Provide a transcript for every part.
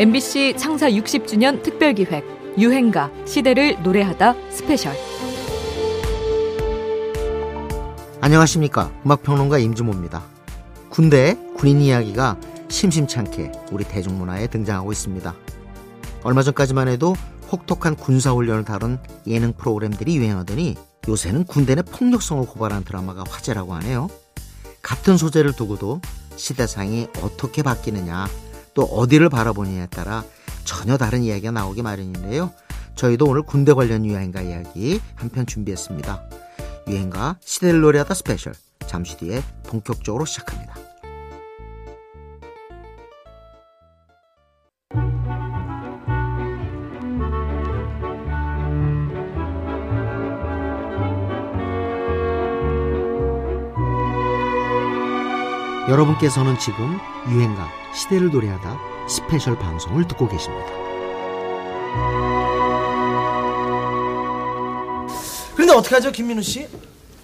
MBC 창사 60주년 특별기획 유행가 시대를 노래하다 스페셜. 안녕하십니까. 음악평론가 임진모입니다. 군대 군인 이야기가 심심찮게 우리 대중문화에 등장하고 있습니다. 얼마 전까지만 해도 혹독한 군사훈련을 다룬 예능 프로그램들이 유행하더니 요새는 군대 내 폭력성을 고발한 드라마가 화제라고 하네요. 같은 소재를 두고도 시대상이 어떻게 바뀌느냐 또 어디를 바라보느냐에 따라 전혀 다른 이야기가 나오기 마련인데요. 저희도 오늘 군대 관련 유행가 이야기 한 편 준비했습니다. 유행가 시대를 노래하다 스페셜 잠시 뒤에 본격적으로 시작합니다. 여러분께서는 지금 유행가 시대를 노래하다 스페셜 방송을 듣고 계십니다. 그런데 어떻게 하죠, 김민우 씨?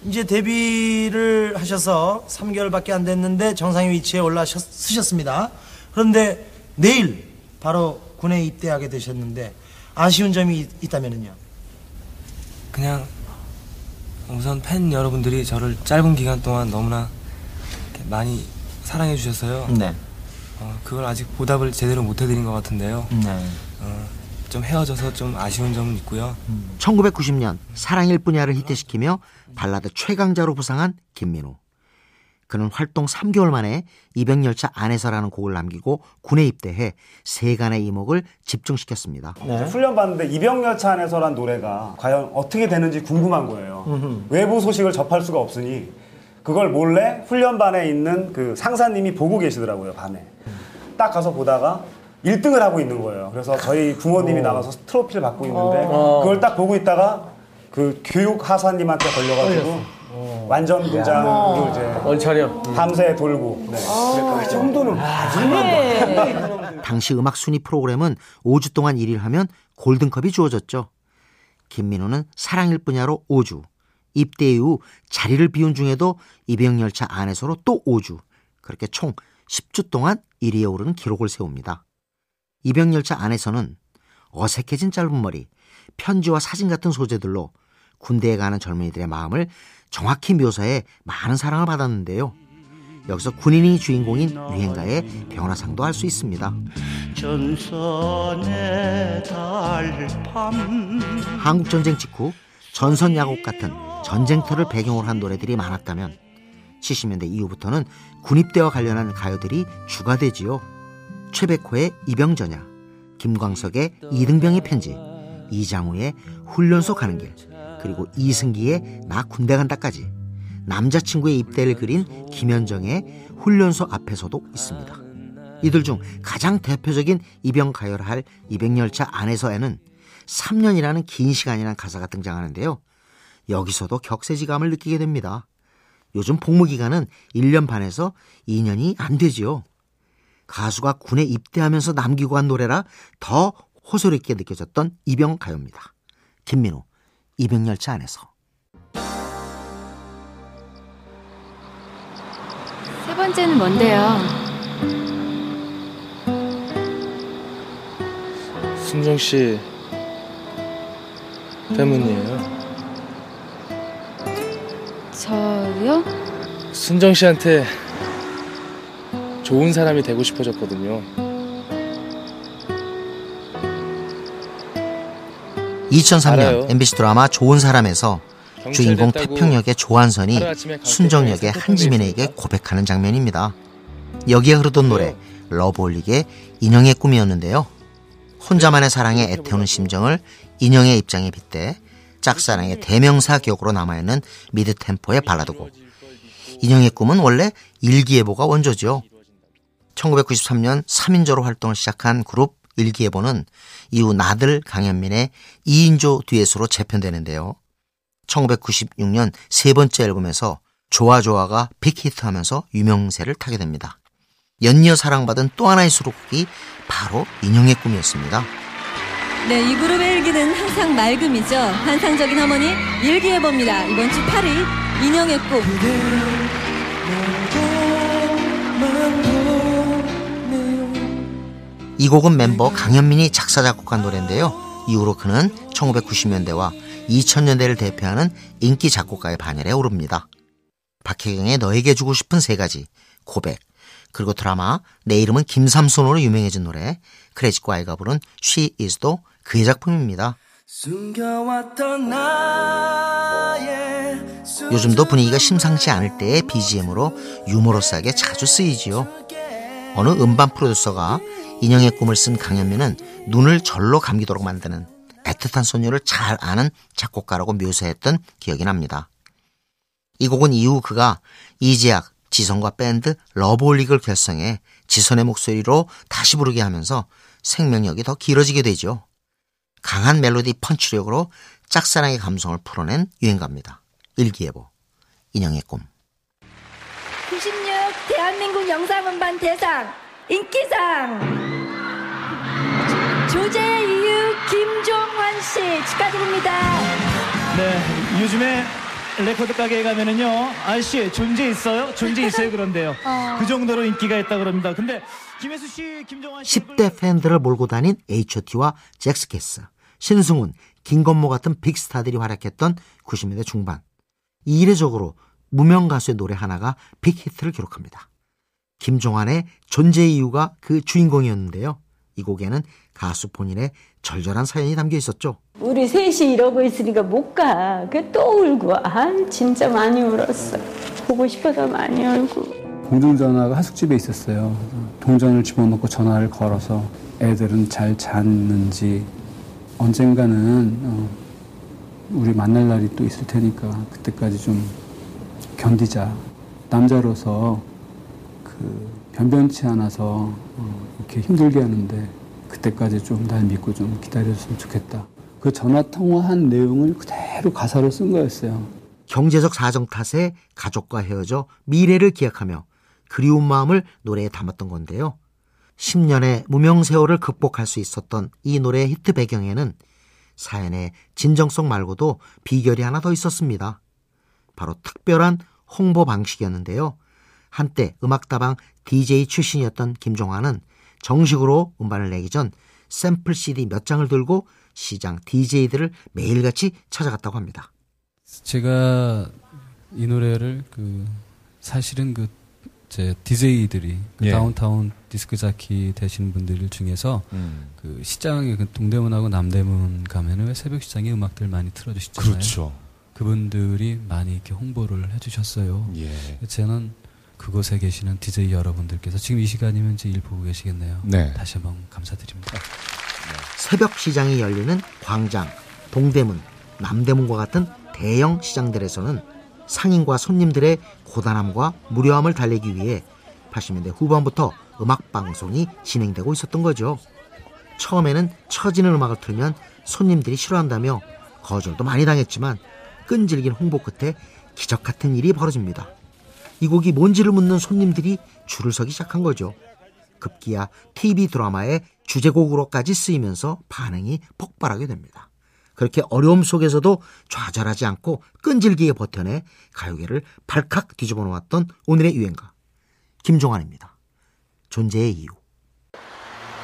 이제 데뷔를 하셔서 3개월밖에 안 됐는데 정상의 위치에 올라서셨습니다. 그런데 내일 바로 군에 입대하게 되셨는데 아쉬운 점이 있다면요? 그냥 우선 팬 여러분들이 저를 짧은 기간 동안 너무나 많이 사랑해 주셨어요. 네. 어, 그걸 아직 보답을 제대로 못 해드린 것 같은데요. 네. 어, 좀 헤어져서 좀 아쉬운 점은 있고요. 1990년 사랑일 뿐이야를 히트시키며 발라드 최강자로 부상한 김민우. 그는 활동 3개월 만에 이병열차 안에서라는 곡을 남기고 군에 입대해 세간의 이목을 집중시켰습니다. 네. 훈련 받는데 이병열차 안에서란 노래가 과연 어떻게 되는지 궁금한 거예요. 음흠. 외부 소식을 접할 수가 없으니 그걸 몰래 훈련반에 있는 그 상사님이 보고 계시더라고요, 밤에. 딱 가서 보다가 1등을 하고 있는 거예요. 그래서 저희 부모님이 오. 나가서 트로피를 받고 있는데 어. 그걸 딱 보고 있다가 그 교육 하사님한테 걸려가지고 어. 완전 군장으로 이제 원차려 밤새 돌고 네. 아. 그 정도는 네. 당시 음악 순위 프로그램은 5주 동안 1위를 하면 골든컵이 주어졌죠. 김민호는 사랑일 뿐야로 5주, 입대 이후 자리를 비운 중에도 이병열차 안에서로 또 5주, 그렇게 총 10주 동안 1위에 오르는 기록을 세웁니다. 이병열차 안에서는 어색해진 짧은 머리, 편지와 사진 같은 소재들로 군대에 가는 젊은이들의 마음을 정확히 묘사해 많은 사랑을 받았는데요. 여기서 군인이 주인공인 유행가의 변화상도 할 수 있습니다. 한국전쟁 직후 전선 야곡 같은 전쟁터를 배경으로 한 노래들이 많았다면 70년대 이후부터는 군입대와 관련한 가요들이 주가 되지요. 최백호의 이병전야, 김광석의 이등병의 편지, 이장우의 훈련소 가는 길, 그리고 이승기의 나 군대 간다까지 남자친구의 입대를 그린 김현정의 훈련소 앞에서도 있습니다. 이들 중 가장 대표적인 이병 가요를 할 이병열차 안에서에는 3년이라는 긴 시간이라는 가사가 등장하는데요. 여기서도 격세지감을 느끼게 됩니다. 요즘 복무 기간은 1년 반에서 2년이 안 되지요. 가수가 군에 입대하면서 남기고 간 노래라 더 호소리 있게 느껴졌던 이병 가요입니다. 김민호, 이병열차 안에서. 세 번째는 뭔데요? 순정 씨 때문이에요. 저요? 순정 씨한테 좋은 사람이 되고 싶어졌거든요. 2003년 알아요. MBC 드라마 좋은 사람에서 주인공 태평 역의 조한선이 순정 역의 한지민에게 고백하는 장면입니다. 여기에 흐르던 노래 러브홀릭의 인형의 꿈이었는데요. 혼자만의 사랑에 애태우는 심정을 인형의 입장에 빗대 짝사랑의 대명사 기억으로 남아있는 미드 템포의 발라드곡. 인형의 꿈은 원래 일기예보가 원조죠. 1993년 3인조로 활동을 시작한 그룹 일기예보는 이후 나들 강현민의 2인조 듀엣으로 재편되는데요. 1996년 세 번째 앨범에서 좋아좋아가 빅히트하면서 유명세를 타게 됩니다. 연이어 사랑받은 또 하나의 수록곡이 바로 인형의 꿈이었습니다. 네, 이 그룹의 일기는 항상 맑음이죠. 환상적인 어머니 일기예보입니다. 이번 주 8일 인형의 꿈. 이 곡은 멤버 강현민이 작사 작곡한 노래인데요. 이후로 그는 1990년대와 2000년대를 대표하는 인기 작곡가의 반열에 오릅니다. 박혜경의 너에게 주고 싶은 세 가지, 고백, 그리고 드라마 내 이름은 김삼손으로 유명해진 노래 크레지코 아이가 부른 She Is도 그의 작품입니다. 요즘도 분위기가 심상치 않을 때의 BGM으로 유머러스하게 자주 쓰이지요. 어느 음반 프로듀서가 인형의 꿈을 쓴 강현민은 눈을 절로 감기도록 만드는 애틋한 소녀를 잘 아는 작곡가라고 묘사했던 기억이 납니다. 이 곡은 이후 그가 이재학, 지선과 밴드 러브홀릭을 결성해 지선의 목소리로 다시 부르게 하면서 생명력이 더 길어지게 되죠. 강한 멜로디 펀치력으로 짝사랑의 감성을 풀어낸 유행가입니다. 일기예보, 인형의 꿈. 96 대한민국 영상음반 대상 인기상 존재의 이유 김종환 씨 축하드립니다. 네, 요즘에 레코드 가게에 가면은요, 아저씨 존재 있어요? 존재 있어요? 그런데요. 그 정도로 인기가 있다 그럽니다. 근데 김혜수 씨, 김종환 씨 10대 팬들을 몰고 다닌 H.O.T와 젝스키스, 신승훈, 김건모 같은 빅스타들이 활약했던 90년대 중반. 이례적으로 무명 가수의 노래 하나가 빅히트를 기록합니다. 김종환의 존재 이유가 그 주인공이었는데요. 이 곡에는 가수 본인의 절절한 사연이 담겨 있었죠. 우리 셋이 이러고 있으니까 못 가. 그또 울고. 아, 진짜 많이 울었어. 보고 싶어서 많이 울고. 공중전화가 하숙집에 있었어요. 동전을 집어넣고 전화를 걸어서 애들은 잘 잤는지 언젠가는 어, 우리 만날 날이 또 있을 테니까 그때까지 좀 견디자. 남자로서 그 변변치 않아서 어, 이렇게 힘들게 하는데 그때까지 좀 날 믿고 좀 기다려줬으면 좋겠다. 그 전화 통화한 내용을 그대로 가사로 쓴 거였어요. 경제적 사정 탓에 가족과 헤어져 미래를 기약하며 그리운 마음을 노래에 담았던 건데요. 10년의 무명 세월을 극복할 수 있었던 이 노래의 히트 배경에는 사연의 진정성 말고도 비결이 하나 더 있었습니다. 바로 특별한 홍보 방식이었는데요. 한때 음악다방 DJ 출신이었던 김종환은 정식으로 음반을 내기 전 샘플 CD 몇 장을 들고 시장 DJ들을 매일같이 찾아갔다고 합니다. 제가 이 노래를 그 사실은 그 제 DJ들이 그 예. 다운타운 디스크 자키 되시는 분들 중에서 음. 그 시장에 그 동대문하고 남대문 가면은 왜 새벽 시장에 음악들 많이 틀어 주시잖아요. 그렇죠. 그분들이 많이 이렇게 홍보를 해 주셨어요. 예. 저는 그곳에 계시는 DJ 여러분들께서 지금 이 시간이면 이제 일 보고 계시겠네요. 네. 다시 한번 감사드립니다. 새벽 시장이 열리는 광장, 동대문, 남대문과 같은 대형 시장들에서는 상인과 손님들의 고단함과 무료함을 달래기 위해 80년대 후반부터 음악 방송이 진행되고 있었던 거죠. 처음에는 처지는 음악을 틀면 손님들이 싫어한다며 거절도 많이 당했지만 끈질긴 홍보 끝에 기적 같은 일이 벌어집니다. 이 곡이 뭔지를 묻는 손님들이 줄을 서기 시작한 거죠. 급기야 TV 드라마의 주제곡으로까지 쓰이면서 반응이 폭발하게 됩니다. 그렇게 어려움 속에서도 좌절하지 않고 끈질기게 버텨내 가요계를 발칵 뒤집어 놓았던 오늘의 유행가 김종환입니다. 존재의 이유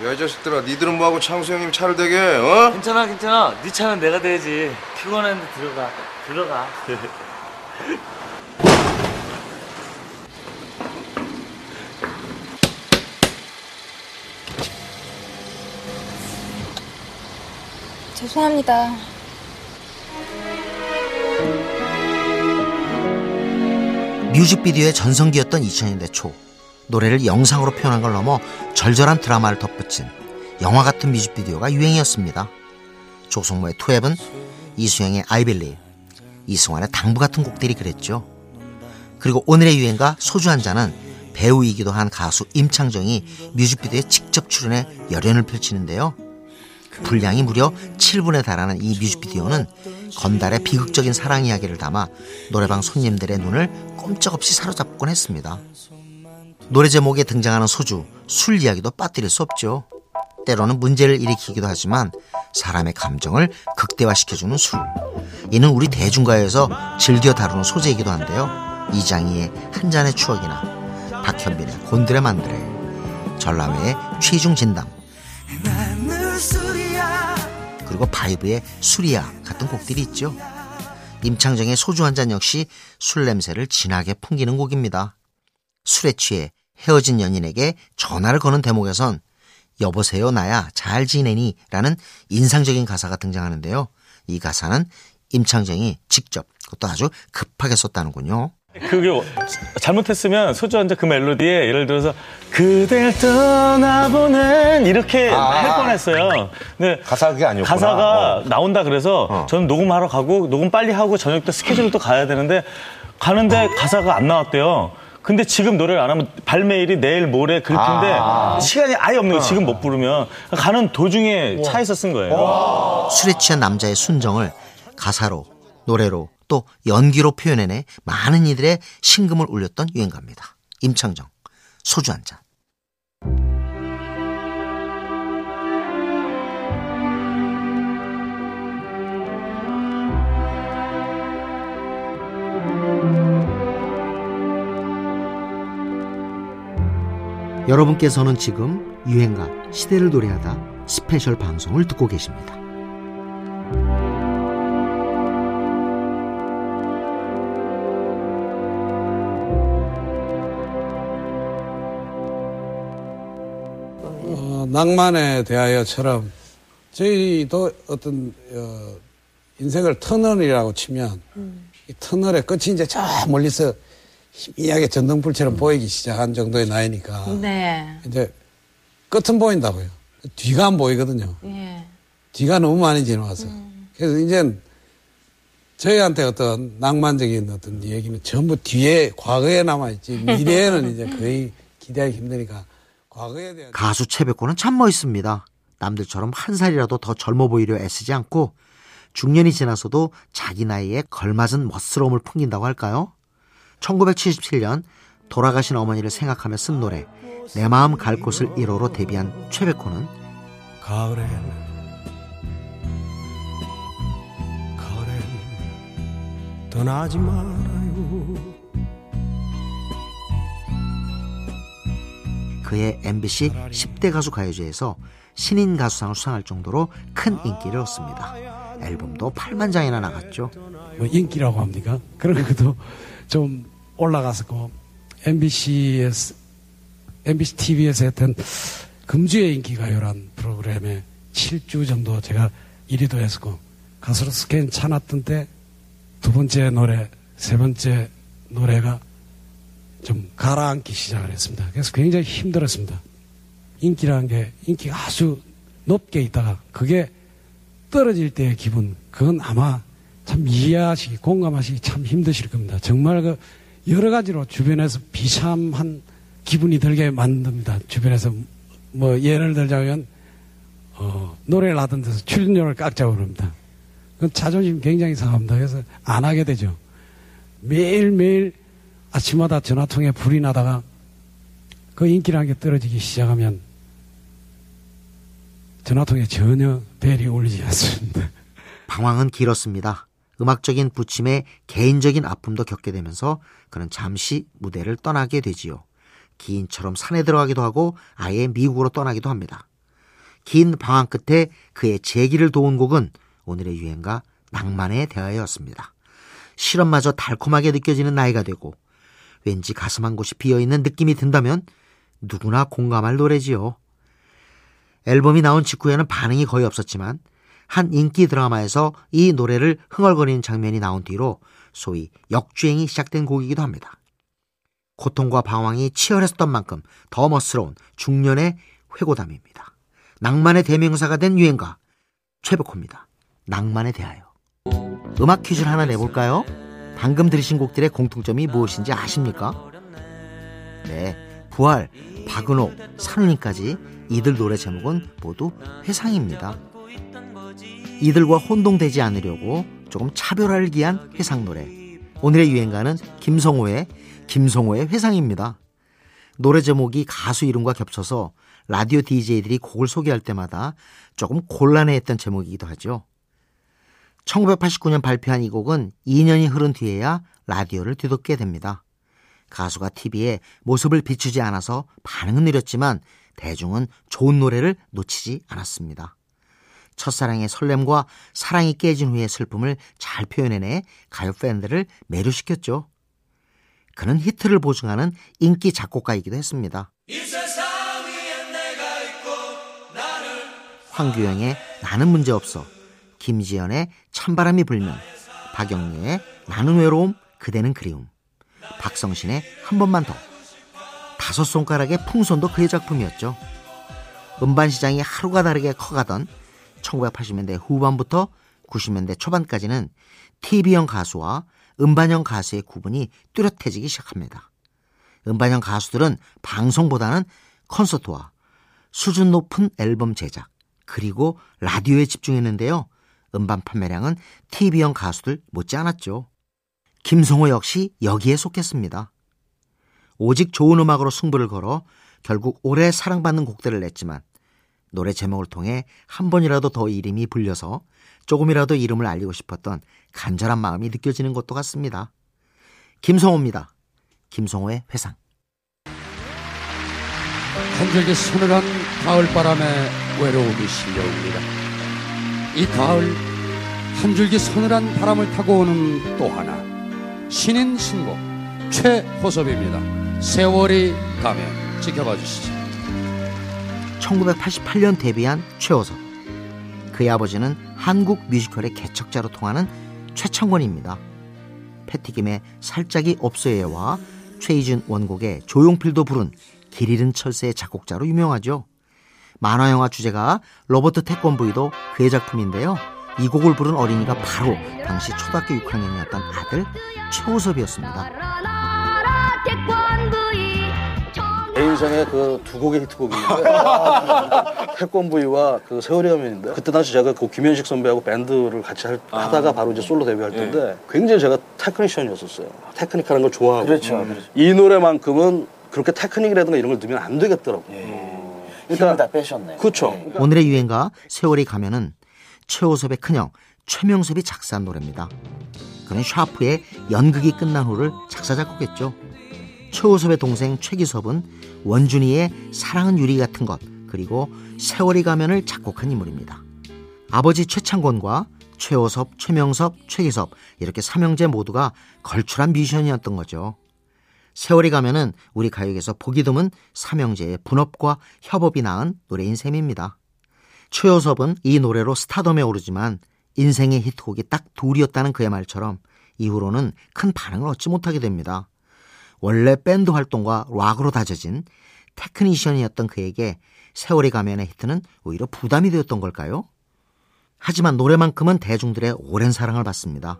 야, 이 자식들아, 니들은 뭐하고 창수 형님 차를 대게, 어? 괜찮아 괜찮아 네 차는 내가 대야지 피곤한데 들어가 들어가 죄송합니다. 뮤직비디오의 전성기였던 2000년대 초 노래를 영상으로 표현한 걸 넘어 절절한 드라마를 덧붙인 영화 같은 뮤직비디오가 유행이었습니다. 조성모의 투앱은 이수영의 아이빌리 이승환의 당부 같은 곡들이 그랬죠. 그리고 오늘의 유행가 소주 한 잔은 배우이기도 한 가수 임창정이 뮤직비디오에 직접 출연해 열연을 펼치는데요. 분량이 무려 7분에 달하는 이 뮤직비디오는 건달의 비극적인 사랑 이야기를 담아 노래방 손님들의 눈을 꼼짝없이 사로잡곤 했습니다. 노래 제목에 등장하는 소주, 술 이야기도 빠뜨릴 수 없죠. 때로는 문제를 일으키기도 하지만 사람의 감정을 극대화시켜주는 술. 이는 우리 대중가요에서 즐겨 다루는 소재이기도 한데요. 이장희의 한 잔의 추억이나 박현빈의 곤드레 만드레, 전람회의 취중 진담, 그리고 바이브의 수리야 같은 곡들이 있죠. 임창정의 소주 한 잔 역시 술 냄새를 진하게 풍기는 곡입니다. 술에 취해 헤어진 연인에게 전화를 거는 대목에선 여보세요 나야 잘 지내니 라는 인상적인 가사가 등장하는데요. 이 가사는 임창정이 직접 그것도 아주 급하게 썼다는군요. 그게 잘못했으면 소주 한 잔 그 멜로디에 예를 들어서 그댈 떠나보는 이렇게 아. 할 뻔했어요. 근데 가사가 그게 아니었구나. 가사가 어. 나온다 그래서 저는 녹음하러 가고 녹음 빨리 하고 저녁 때 스케줄을 또 가야 되는데 가는데 가사가 안 나왔대요. 근데 지금 노래를 안 하면 발매일이 내일 모레 그럴 텐데 아. 시간이 아예 없는 거예요. 지금 못 부르면 가는 도중에 차에서 쓴 거예요. 술에 취한 남자의 순정을 가사로, 노래로, 또 연기로 표현해내 많은 이들의 심금을 울렸던 유행가입니다. 임창정, 소주 한 잔. 여러분께서는 지금 유행가 시대를 노래하다 스페셜 방송을 듣고 계십니다. 낭만에 대하여처럼 저희도 어떤 어, 인생을 터널이라고 치면 이 터널의 끝이 이제 저 멀리서 희미하게 전등불처럼 보이기 시작한 정도의 나이니까 네. 이제 끝은 보인다고요. 뒤가 안 보이거든요. 예. 뒤가 너무 많이 지나와서. 그래서 이제 저희한테 어떤 낭만적인 어떤 얘기는 전부 뒤에 과거에 남아 있지 미래에는 이제 거의 기대하기 힘드니까 가수 최백호는 참 멋있습니다. 남들처럼 한 살이라도 더 젊어 보이려 애쓰지 않고 중년이 지나서도 자기 나이에 걸맞은 멋스러움을 풍긴다고 할까요? 1977년 돌아가신 어머니를 생각하며 쓴 노래 내 마음 갈 곳을 1호로 데뷔한 최백호는 가을엔 가을엔 떠나지 말아 그의 MBC 10대 가수 가요제에서 신인 가수상을 수상할 정도로 큰 인기를 얻습니다. 앨범도 8만 장이나 나갔죠. 뭐 인기라고 합니까? 그런 것도 좀 올라갔었고 MBC에서 MBC TV에서 했던 금주의 인기가요란 프로그램에 7주 정도 제가 1위도 했었고 가수로서 괜찮았던 때 두 번째 노래, 세 번째 노래가 좀 가라앉기 시작을 했습니다. 그래서 굉장히 힘들었습니다. 인기라는 게 인기가 아주 높게 있다가 그게 떨어질 때의 기분, 그건 아마 참 이해하시기, 공감하시기 참 힘드실 겁니다. 정말 그 여러 가지로 주변에서 비참한 기분이 들게 만듭니다. 주변에서 뭐 예를 들자면 어, 노래를 하던 데서 출연료를 깎자고 그럽니다. 그건 자존심 굉장히 상합니다. 그래서 안 하게 되죠. 매일매일 아침마다 전화통에 불이 나다가 그 인기라는 게 떨어지기 시작하면 전화통에 전혀 벨이 울리지 않습니다. 방황은 길었습니다. 음악적인 부침에 개인적인 아픔도 겪게 되면서 그는 잠시 무대를 떠나게 되지요. 기인처럼 산에 들어가기도 하고 아예 미국으로 떠나기도 합니다. 긴 방황 끝에 그의 재기를 도운 곡은 오늘의 유행가 낭만에 대하여였습니다. 실험마저 달콤하게 느껴지는 나이가 되고 왠지 가슴 한 곳이 비어있는 느낌이 든다면 누구나 공감할 노래지요. 앨범이 나온 직후에는 반응이 거의 없었지만 한 인기 드라마에서 이 노래를 흥얼거리는 장면이 나온 뒤로 소위 역주행이 시작된 곡이기도 합니다. 고통과 방황이 치열했던 만큼 더 멋스러운 중년의 회고담입니다. 낭만의 대명사가 된 유행가 최백호입니다. 낭만에 대하여. 음악 퀴즈를 하나 내볼까요? 방금 들으신 곡들의 공통점이 무엇인지 아십니까? 네, 부활, 박은옥, 산울림까지 이들 노래 제목은 모두 회상입니다. 이들과 혼동되지 않으려고 조금 차별화를 기한 회상 노래. 오늘의 유행가는 김성호의 김성호의 회상입니다. 노래 제목이 가수 이름과 겹쳐서 라디오 DJ들이 곡을 소개할 때마다 조금 곤란해했던 제목이기도 하죠. 1989년 발표한 이 곡은 2년이 흐른 뒤에야 라디오를 뒤덮게 됩니다. 가수가 TV에 모습을 비추지 않아서 반응은 느렸지만 대중은 좋은 노래를 놓치지 않았습니다. 첫사랑의 설렘과 사랑이 깨진 후의 슬픔을 잘 표현해내 가요 팬들을 매료시켰죠. 그는 히트를 보증하는 인기 작곡가이기도 했습니다. 황규영의 나는 문제없어, 김지연의 찬바람이 불면, 박영리의 나는 외로움, 그대는 그리움, 박성신의 한 번만 더, 다섯 손가락의 풍선도 그의 작품이었죠. 음반 시장이 하루가 다르게 커가던 1980년대 후반부터 90년대 초반까지는 TV형 가수와 음반형 가수의 구분이 뚜렷해지기 시작합니다. 음반형 가수들은 방송보다는 콘서트와 수준 높은 앨범 제작, 그리고 라디오에 집중했는데요. 음반 판매량은 TV형 가수들 못지않았죠. 김성호 역시 여기에 속했습니다. 오직 좋은 음악으로 승부를 걸어 결국 오래 사랑받는 곡들을 냈지만 노래 제목을 통해 한 번이라도 더 이름이 불려서 조금이라도 이름을 알리고 싶었던 간절한 마음이 느껴지는 것도 같습니다. 김성호입니다. 김성호의 회상. 한 줄기 서늘한 가을바람에 외로움이 실려옵니다. 이 가을 한 줄기 서늘한 바람을 타고 오는 또 하나 신인 신곡 최호섭입니다. 세월이 가면 지켜봐 주시죠. 1988년 데뷔한 최호섭. 그의 아버지는 한국 뮤지컬의 개척자로 통하는 최창권입니다. 패티김의 살짝이 없어요와 최희준 원곡의 조용필도 부른 길 잃은 철새의 작곡자로 유명하죠. 만화 영화 주제가 로버트 태권브이도 그의 작품인데요. 이 곡을 부른 어린이가 바로 당시 초등학교 6학년이었던 아들 최호섭이었습니다. 제 인생에 그 두 곡의 히트곡이 있는데 태권브이와 그 세월이 가면인데 그때 당시 제가 그 김현식 선배하고 밴드를 같이 할, 아. 하다가 바로 이제 솔로 데뷔할 때인데 굉장히 제가 테크니션이었었어요. 테크닉하는 걸 좋아하고 그렇죠, 음. 그렇죠. 이 노래만큼은 그렇게 테크닉이라든가 이런 걸 넣으면 안 되겠더라고. 힘을 다 빼셨네. 그렇죠. 오늘의 유행가 세월이 가면은 최호섭의 큰형 최명섭이 작사한 노래입니다. 그는 샤프의 연극이 끝난 후를 작사 작곡했죠. 최호섭의 동생 최기섭은 원준이의 사랑은 유리 같은 것 그리고 세월이 가면을 작곡한 인물입니다. 아버지 최창권과 최호섭, 최명섭, 최기섭 이렇게 삼형제 모두가 걸출한 뮤지션이었던 거죠. 세월이 가면은 우리 가요계에서 보기 드문 삼형제의 분업과 협업이 낳은 노래인 셈입니다. 최호섭은 이 노래로 스타덤에 오르지만 인생의 히트곡이 딱 둘이었다는 그의 말처럼 이후로는 큰 반응을 얻지 못하게 됩니다. 원래 밴드 활동과 락으로 다져진 테크니션이었던 그에게 세월이 가면의 히트는 오히려 부담이 되었던 걸까요? 하지만 노래만큼은 대중들의 오랜 사랑을 받습니다.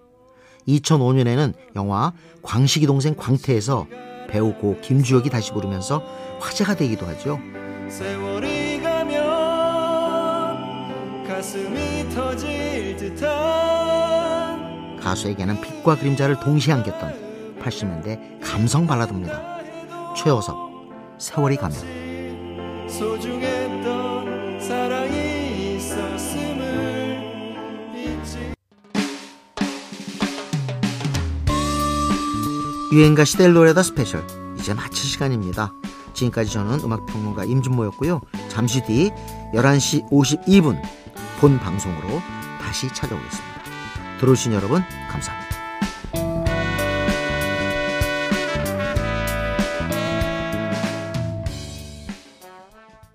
2005년에는 영화 광식이 동생 광태에서 배우 고 김주혁이 다시 부르면서 화제가 되기도 하죠. 세월이 가면 가슴이 터질 듯한 가수에게는 빛과 그림자를 동시에 안겼던 80년대 감성 발라드입니다. 최호섭, 세월이 가면. 소중했던 사랑이 있었음 유행가 시대를 노래하다 스페셜 이제 마칠 시간입니다. 지금까지 저는 음악평론가 임진모였고요. 잠시 뒤 11시 52분 본 방송으로 다시 찾아오겠습니다. 들어오신 여러분 감사합니다.